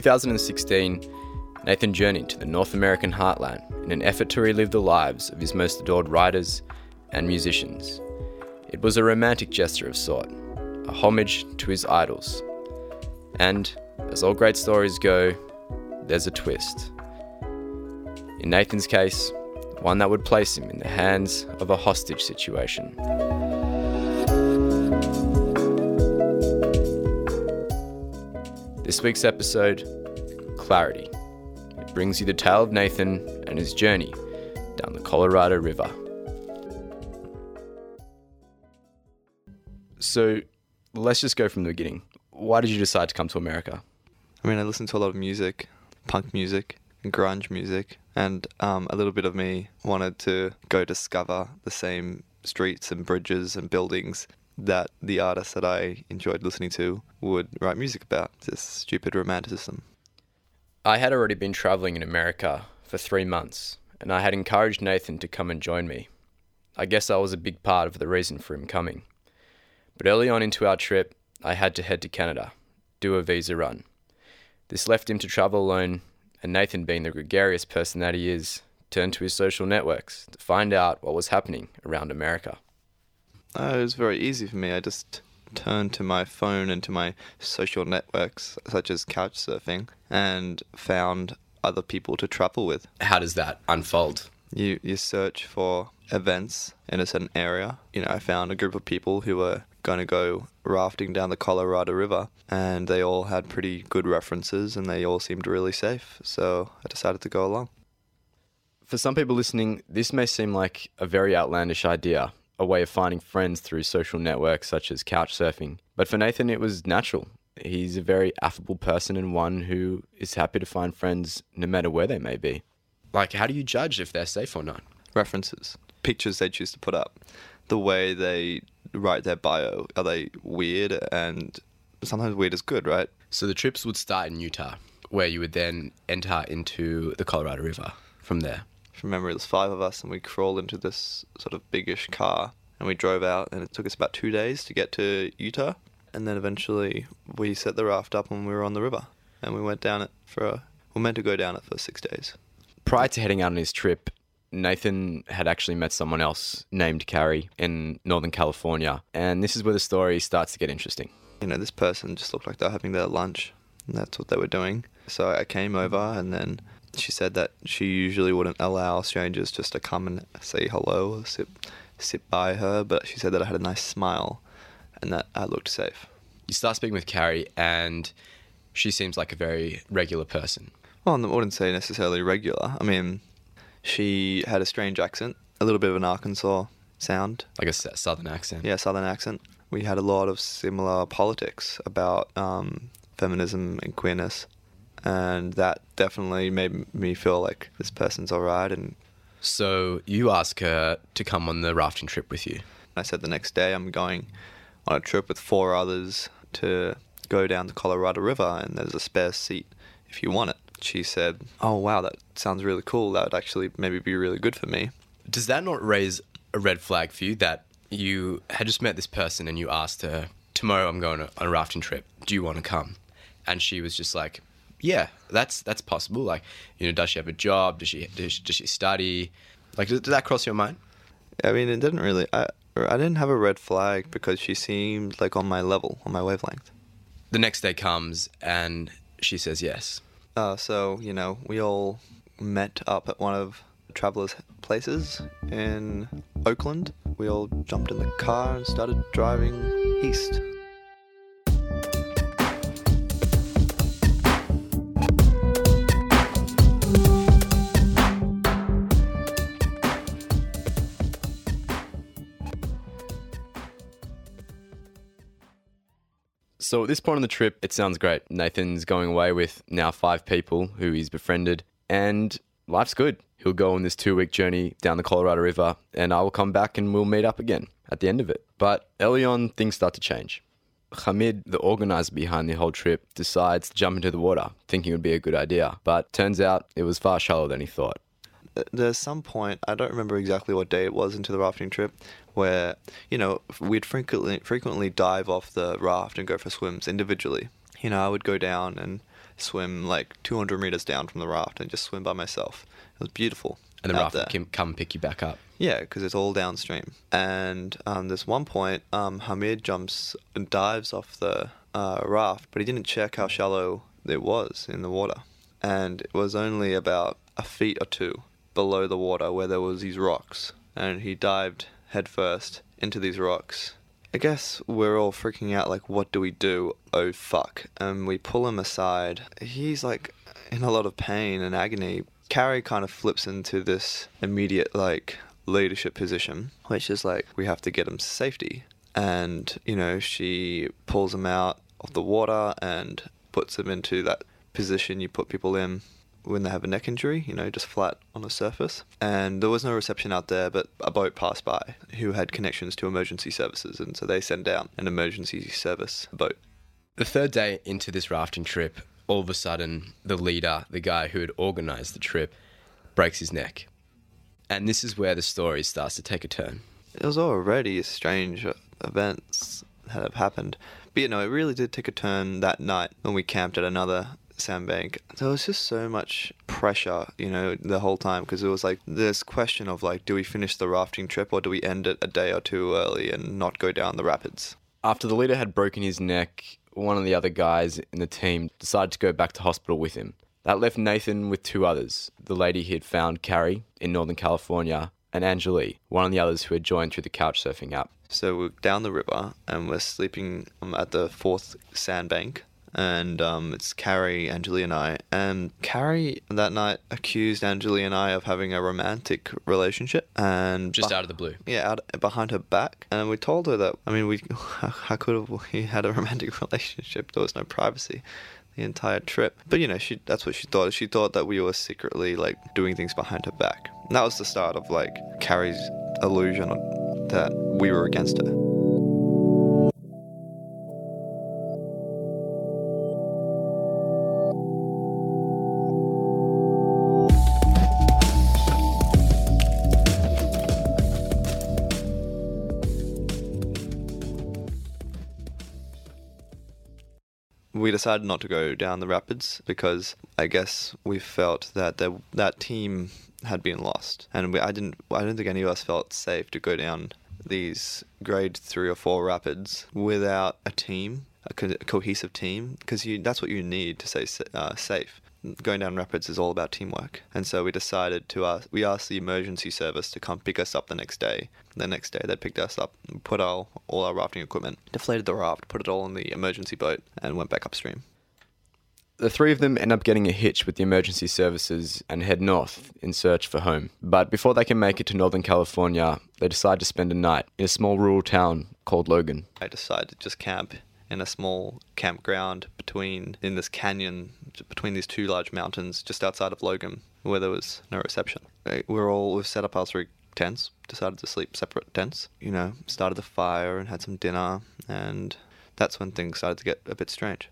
2016, Nathan journeyed to the North American heartland in an effort to relive the lives of his most adored writers and musicians. It was a romantic gesture of sort, a homage to his idols. And, as all great stories go, there's a twist. In Nathan's case, one that would place him in the hands of a hostage situation. This week's episode Clarity. It brings you the tale of Nathan and his journey down the Colorado River. So, let's just go from the beginning. Why did you decide to come to America? I mean, I listened to a lot of music, punk music, and grunge music, and um, a little bit of me wanted to go discover the same streets and bridges and buildings that the artists that I enjoyed listening to would write music about. This stupid romanticism. I had already been traveling in America for three months, and I had encouraged Nathan to come and join me. I guess I was a big part of the reason for him coming. But early on into our trip, I had to head to Canada, do a visa run. This left him to travel alone, and Nathan, being the gregarious person that he is, turned to his social networks to find out what was happening around America. Uh, it was very easy for me. I just turned to my phone and to my social networks, such as couchsurfing, and found other people to travel with. How does that unfold? You you search for events in a certain area. You know, I found a group of people who were going to go rafting down the Colorado River, and they all had pretty good references, and they all seemed really safe. So I decided to go along. For some people listening, this may seem like a very outlandish idea, a way of finding friends through social networks such as couchsurfing. But for Nathan, it was natural. He's a very affable person and one who is happy to find friends no matter where they may be. Like, how do you judge if they're safe or not? References, pictures they choose to put up, the way they write their bio. Are they weird? And sometimes weird is good, right? So the trips would start in Utah, where you would then enter into the Colorado River from there. From memory, there's five of us, and we crawled into this sort of biggish car, and we drove out, and it took us about two days to get to Utah, and then eventually we set the raft up, and we were on the river, and we went down it for a. We are meant to go down it for six days. Prior to heading out on his trip, Nathan had actually met someone else named Carrie in Northern California, and this is where the story starts to get interesting. You know, this person just looked like they were having their lunch, and that's what they were doing. So I came over, and then she said that she usually wouldn't allow strangers just to come and say hello, sit, sit by her, but she said that I had a nice smile and that I looked safe. You start speaking with Carrie, and she seems like a very regular person. Well, I wouldn't say necessarily regular. I mean, she had a strange accent, a little bit of an Arkansas sound. Like a southern accent. Yeah, southern accent. We had a lot of similar politics about um, feminism and queerness and that definitely made me feel like this person's all right. And so you ask her to come on the rafting trip with you. I said the next day I'm going on a trip with four others to go down the Colorado River, and there's a spare seat if you want it. She said, "Oh wow, that sounds really cool. That would actually maybe be really good for me." Does that not raise a red flag for you that you had just met this person and you asked her, "Tomorrow I'm going on a rafting trip. Do you want to come?" And she was just like, yeah, that's that's possible. Like, you know, does she have a job? Does she does she, does she study? Like, did, did that cross your mind? I mean, it didn't really. I I didn't have a red flag because she seemed like on my level, on my wavelength. The next day comes and she says yes. Uh, so you know, we all met up at one of travelers' places in Oakland. We all jumped in the car and started driving east. So at this point on the trip, it sounds great. Nathan's going away with now five people who he's befriended, and life's good. He'll go on this two week journey down the Colorado River, and I will come back and we'll meet up again at the end of it. But early on, things start to change. Hamid, the organizer behind the whole trip, decides to jump into the water, thinking it would be a good idea, but turns out it was far shallower than he thought. There's some point I don't remember exactly what day it was into the rafting trip where you know we'd frequently frequently dive off the raft and go for swims individually. You know, I would go down and swim like 200 meters down from the raft and just swim by myself. It was beautiful. And the raft there. would come pick you back up. Yeah, because it's all downstream. And um, there's one point um, Hamid jumps and dives off the uh, raft, but he didn't check how shallow it was in the water. And it was only about a feet or two below the water where there was these rocks. And he dived headfirst into these rocks. I guess we're all freaking out like, what do we do? Oh fuck. And we pull him aside. He's like in a lot of pain and agony. Carrie kind of flips into this immediate like leadership position, which is like we have to get him to safety. And, you know, she pulls him out of the water and puts him into that position you put people in when they have a neck injury, you know, just flat on the surface. And there was no reception out there, but a boat passed by who had connections to emergency services. And so they send down an emergency service boat. The third day into this rafting trip, all of a sudden, the leader, the guy who had organized the trip, breaks his neck. And this is where the story starts to take a turn. It was already strange events that have happened. But you know, it really did take a turn that night when we camped at another sandbank. There was just so much pressure, you know, the whole time because it was like this question of like, do we finish the rafting trip or do we end it a day or two early and not go down the rapids? After the leader had broken his neck, one of the other guys in the team decided to go back to hospital with him. That left Nathan with two others the lady he had found, Carrie, in Northern California, and Angeli, one of the others who had joined through the couch surfing app. So we're down the river and we're sleeping um, at the fourth sandbank. And um, it's Carrie, Angeli, and I. And Carrie that night accused Angeli and I of having a romantic relationship. And Just beh- out of the blue. yeah, out behind her back, and we told her that. I mean, we how, how could have we had a romantic relationship? There was no privacy the entire trip. But you know, she that's what she thought. She thought that we were secretly like doing things behind her back. And that was the start of like Carrie's illusion that we were against her. Decided not to go down the rapids because I guess we felt that that team had been lost, and we, I didn't. I don't think any of us felt safe to go down these grade three or four rapids without a team, a, co- cohesive team, because that's what you need to stay uh, safe. Going down rapids is all about teamwork, and so we decided to ask. We asked the emergency service to come pick us up the next day. The next day, they picked us up, put our all our rafting equipment, deflated the raft, put it all in the emergency boat, and went back upstream. The three of them end up getting a hitch with the emergency services and head north in search for home. But before they can make it to Northern California, they decide to spend a night in a small rural town called Logan. I decided to just camp in a small campground between in this canyon between these two large mountains just outside of Logan where there was no reception. Uh, We're all we've set up our three tents, decided to sleep separate tents. You know, started the fire and had some dinner and that's when things started to get a bit strange.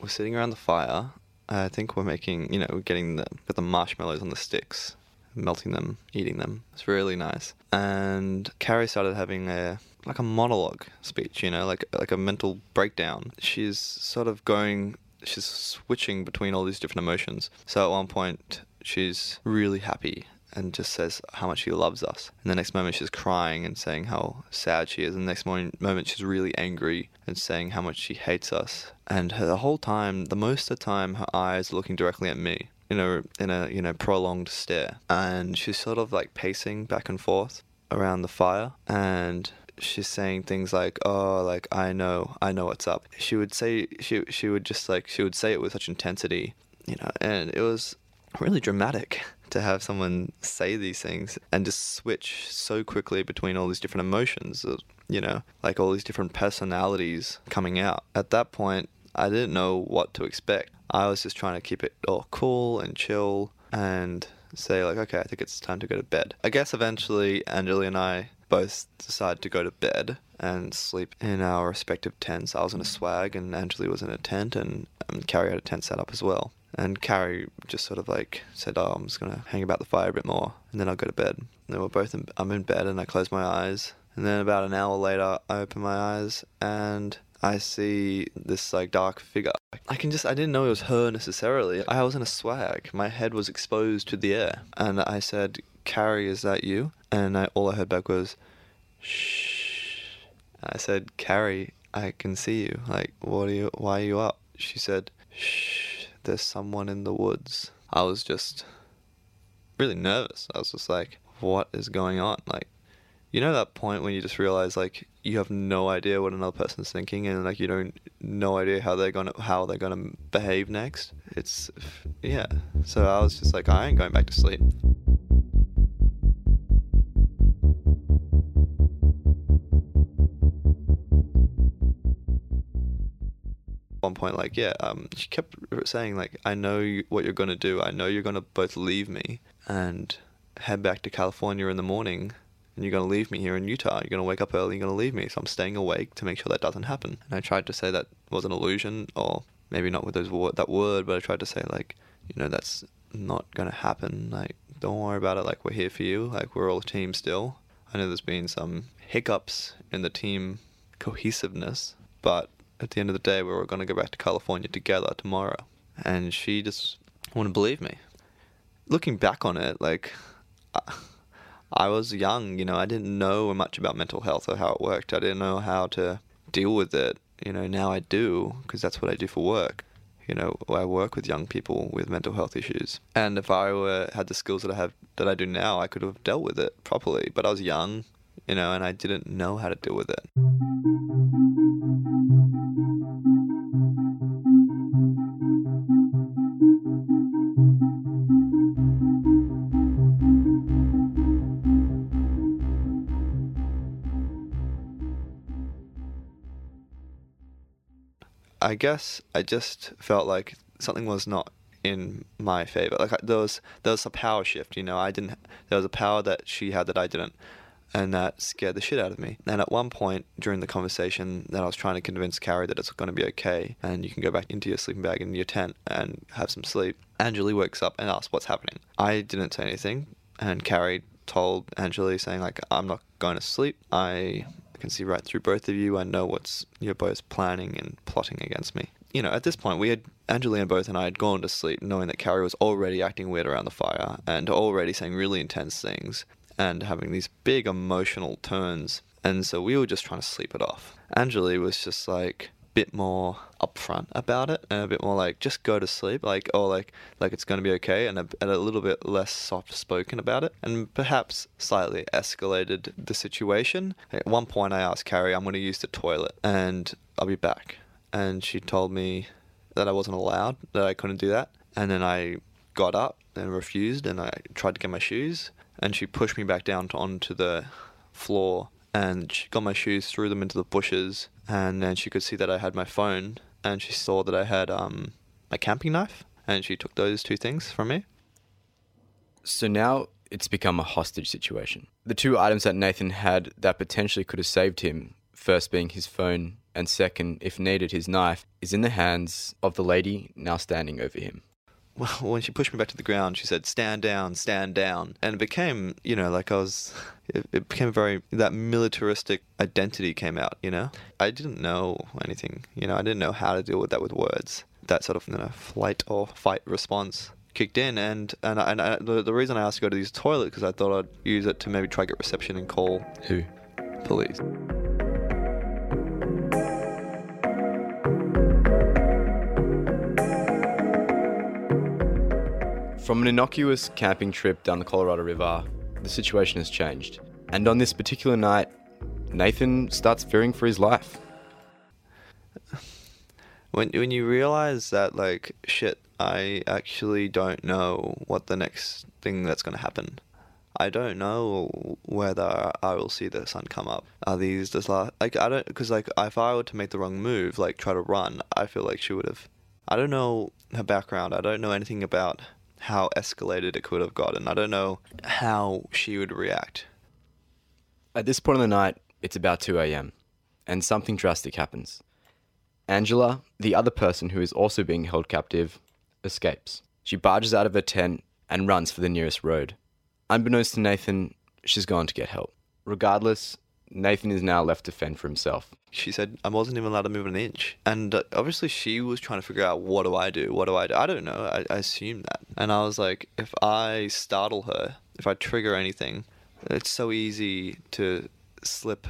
We're sitting around the fire. I think we're making, you know, we're getting the got the marshmallows on the sticks, melting them, eating them. It's really nice. And Carrie started having a like a monologue speech, you know, like like a mental breakdown. She's sort of going, she's switching between all these different emotions. So at one point, she's really happy and just says how much she loves us. And the next moment, she's crying and saying how sad she is. And the next moment, she's really angry and saying how much she hates us. And her, the whole time, the most of the time, her eyes are looking directly at me. In a in a you know prolonged stare, and she's sort of like pacing back and forth around the fire, and she's saying things like, "Oh, like I know, I know what's up." She would say she she would just like she would say it with such intensity, you know, and it was really dramatic to have someone say these things and just switch so quickly between all these different emotions, uh, you know, like all these different personalities coming out. At that point, I didn't know what to expect. I was just trying to keep it all cool and chill and say like, okay, I think it's time to go to bed. I guess eventually Angeli and I both decided to go to bed and sleep in our respective tents. I was in a swag and Angeli was in a tent and um, Carrie had a tent set up as well. And Carrie just sort of like said, "Oh, I'm just gonna hang about the fire a bit more, and then I'll go to bed." And then we're both in, I'm in bed, and I close my eyes, and then about an hour later, I open my eyes, and I see this like dark figure. I can just I didn't know it was her necessarily. I was in a swag. My head was exposed to the air, and I said, "Carrie, is that you?" And I, all I heard back was, "Shh." I said, "Carrie, I can see you. Like, what are you? Why are you up?" She said, "Shh, there's someone in the woods." I was just really nervous. I was just like, "What is going on?" Like, you know that point when you just realize like you have no idea what another person's thinking and like you don't no idea how they're gonna how they're gonna behave next. It's yeah. So I was just like, I ain't going back to sleep. one point like yeah um she kept saying like i know what you're to do i know you're to both leave me and head back to california in the morning and you're going to leave me here in utah. You're going to wake up early you're going to leave me. So i'm staying awake to make sure that doesn't happen. And i tried to say that was an illusion or maybe not with those word, that word but i tried to say like you know that's not going to happen. Like don't worry about it. Like we're here for you. Like we're all a team still. I know there's been some hiccups in the team cohesiveness but at the end of the day, we were going to go back to California together tomorrow. And she just wouldn't believe me. Looking back on it, like, I was young, you know, I didn't know much about mental health or how it worked. I didn't know how to deal with it. You know, now I do, because that's what I do for work. You know, I work with young people with mental health issues. And if I were had the skills that I have that I do now, I could have dealt with it properly. But I was young, you know, and I didn't know how to deal with it. I guess I just felt like something was not in my favor. Like there was there was a power shift. You know, I didn't. There was a power that she had that I didn't, and that scared the shit out of me. And at one point during the conversation, that I was trying to convince Carrie that it's going to be okay, and you can go back into your sleeping bag in your tent and have some sleep. Angeli wakes up and asks what's happening. I didn't say anything, and Carrie told Angeli saying like I'm not going to sleep. I can see right through both of you. I know what's you're both planning and plotting against me. You know, at this point, we had Angelina and both and I had gone to sleep knowing that Carrie was already acting weird around the fire and already saying really intense things and having these big emotional turns. And so we were just trying to sleep it off. Angeli was just like, bit more upfront about it and a bit more like just go to sleep like or like like it's going to be okay and a, and a little bit less soft spoken about it and perhaps slightly escalated the situation. At one point i asked carrie i'm going to use the toilet and i'll be back. And she told me that i wasn't allowed that i couldn't do that. And then i got up and refused and i tried to get my shoes and she pushed me back down to, onto the floor and she got my shoes, threw them into the bushes, and then she could see that I had my phone, and she saw that I had um, my camping knife, and she took those two things from me. So now it's become a hostage situation. The two items that Nathan had that potentially could have saved him, first being his phone, and second, if needed, his knife, is in the hands of the lady now standing over him well, when she pushed me back to the ground, she said, "Stand down, stand down," and it became, you know, like I was, it, it, became very that militaristic identity came out. You know, I didn't know anything. You know, I didn't know how to deal with that with words. That sort of you know, flight or fight response kicked in, and and, I, and I, the the reason I asked to go to use the toilet because I thought I'd use it to maybe try get reception and call who, police. From an innocuous camping trip down the Colorado River, the situation has changed. And on this particular night, Nathan starts fearing for his life. When when you realize that like shit, I actually don't know what the next thing that's going to happen. I don't know whether I will see the sun come up. Are these just like I don't because like if I were to make the wrong move, like try to run, I feel like she would have. I don't know her background. I don't know anything about how escalated it could have gotten. I don't know how she would react. At this point in the night, it's about 2 a.m., and something drastic happens. Angela, the other person who is also being held captive, escapes. She barges out of her tent and runs for the nearest road. Unbeknownst to Nathan, she's gone to get help. Regardless, Nathan is now left to fend for himself. She said I wasn't even allowed to move an inch. And uh, obviously, she was trying to figure out what do I do? What do I do? I don't know. I, I assume that. And I was like, if I startle her, if I trigger anything, it's so easy to slip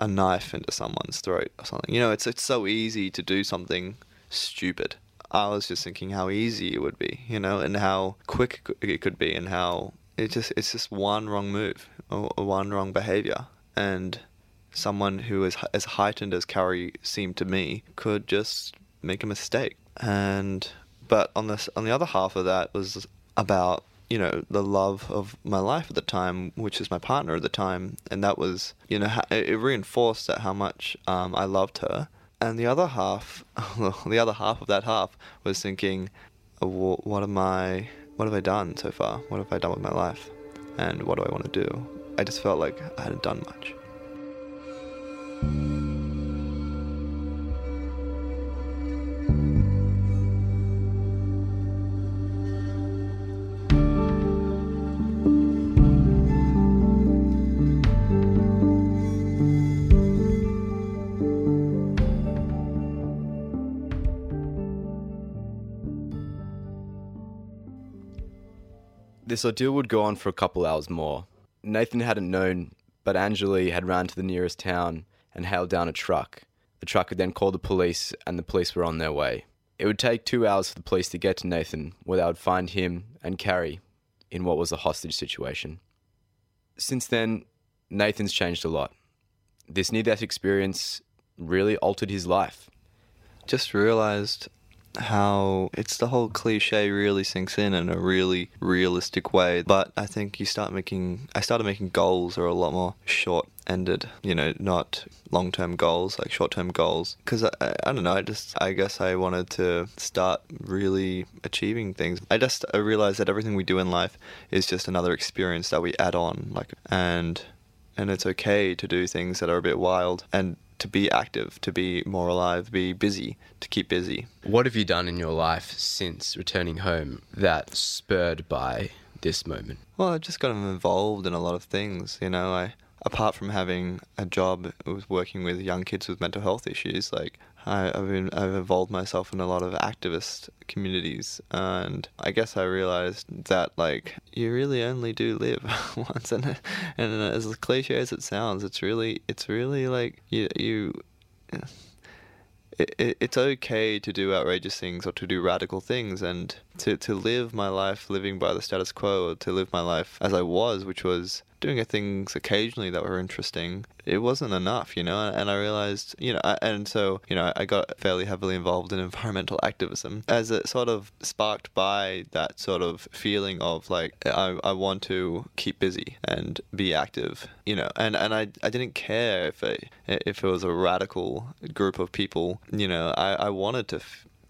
a knife into someone's throat or something. You know, it's it's so easy to do something stupid. I was just thinking how easy it would be, you know, and how quick it could be, and how it just it's just one wrong move or one wrong behavior, and someone who is as heightened as Carrie seemed to me could just make a mistake. And but on this on the other half of that was about you know the love of my life at the time, which is my partner at the time, and that was you know it reinforced that how much um, I loved her. And the other half, the other half of that half was thinking, what am I? What have I done so far? What have I done with my life? And what do I want to do? I just felt like I hadn't done much. This ordeal would go on for a couple hours more. Nathan hadn't known, but Anjali had ran to the nearest town and hailed down a truck. The truck had then called the police, and the police were on their way. It would take two hours for the police to get to Nathan, where they would find him and Carrie in what was a hostage situation. Since then, Nathan's changed a lot. This near death experience really altered his life. Just realized how it's the whole cliche really sinks in in a really realistic way. But I think you start making, I started making goals are a lot more short ended, you know, not long term goals, like short term goals. Because I, I, I, don't know, I just, I guess I wanted to start really achieving things. I just I realized that everything we do in life is just another experience that we add on, like, and and it's okay to do things that are a bit wild and to be active, to be more alive, be busy, to keep busy. What have you done in your life since returning home that spurred by this moment? Well, I just got involved in a lot of things. You know, I apart from having a job with working with young kids with mental health issues, like I, have been I've involved myself in a lot of activist communities, and I guess I realized that like you really only do live once, and and as cliche as it sounds, it's really it's really like you you. It, it, it's okay to do outrageous things or to do radical things and to, to live my life living by the status quo or to live my life as I was, which was doing things occasionally that were interesting, it wasn't enough, you know. And I realized, you know, I, and so you know, I got fairly heavily involved in environmental activism as it sort of sparked by that sort of feeling of like I, I want to keep busy and be active, you know. And and I, I didn't care if it if it was a radical group of people, you know. I, I wanted to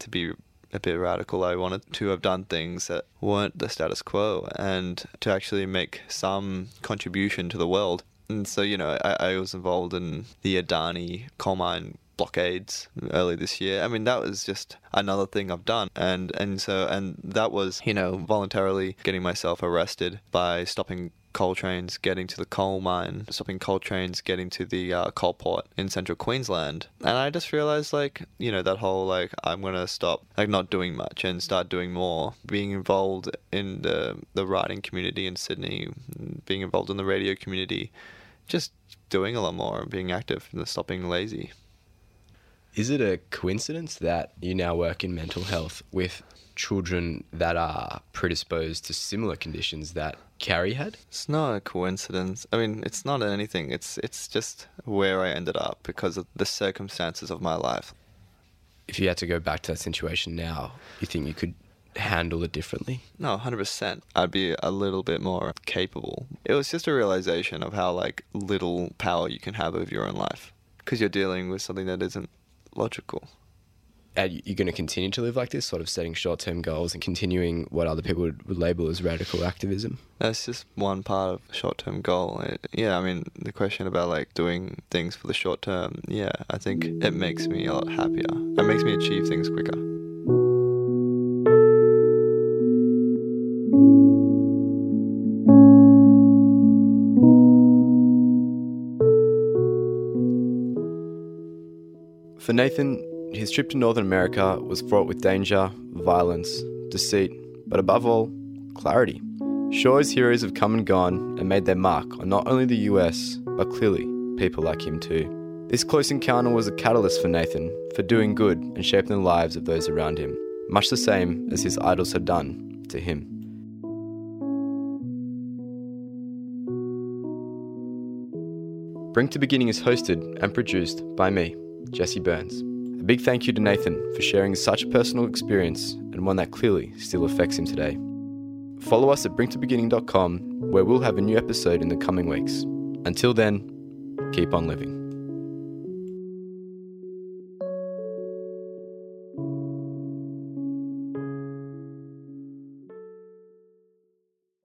to be a bit radical. I wanted to have done things that weren't the status quo and to actually make some contribution to the world. And so, you know, I, I was involved in the Adani coal mine blockades early this year. I mean, that was just another thing I've done, and and so and that was you know voluntarily getting myself arrested by stopping coal trains getting to the coal mine, stopping coal trains getting to the uh, coal port in central Queensland. And I just realized, like, you know, that whole, like, I'm going to stop, like, not doing much and start doing more. Being involved in the, the writing community in Sydney, being involved in the radio community, just doing a lot more, and being active and stopping lazy. Is it a coincidence that you now work in mental health with children that are predisposed to similar conditions that Carrie had? It's not a coincidence. I mean, it's not anything. It's it's just where I ended up because of the circumstances of my life. If you had to go back to that situation now, you think you could handle it differently? No, 100%. I'd be a little bit more capable. It was just a realization of how like little power you can have over your own life because you're dealing with something that isn't logical are you going to continue to live like this, sort of setting short term goals and continuing what other people would, label as radical activism? That's just one part of short term goal. It, yeah, I mean, the question about like doing things for the short term, yeah, I think it makes me a lot happier. It makes me achieve things quicker. For Nathan, his trip to Northern America was fraught with danger, violence, deceit, but above all, clarity. Shaw's heroes have come and gone and made their mark on not only the US, but clearly people like him too. This close encounter was a catalyst for Nathan for doing good and shaping the lives of those around him, much the same as his idols had done to him. Bring to Beginning is hosted and produced by me, Jesse Burns. A big thank you to Nathan for sharing such a personal experience and one that clearly still affects him today. Follow us at bringtobeginning.com where we'll have a new episode in the coming weeks. Until then, keep on living.